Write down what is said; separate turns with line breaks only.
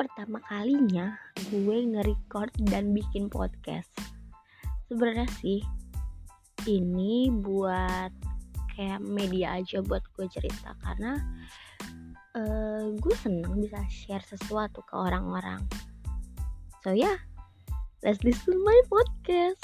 pertama kalinya gue nge-record dan bikin podcast. Sebenarnya sih ini buat kayak media aja buat gue cerita karena uh, gue seneng bisa share sesuatu ke orang-orang. So ya, yeah, let's listen my podcast.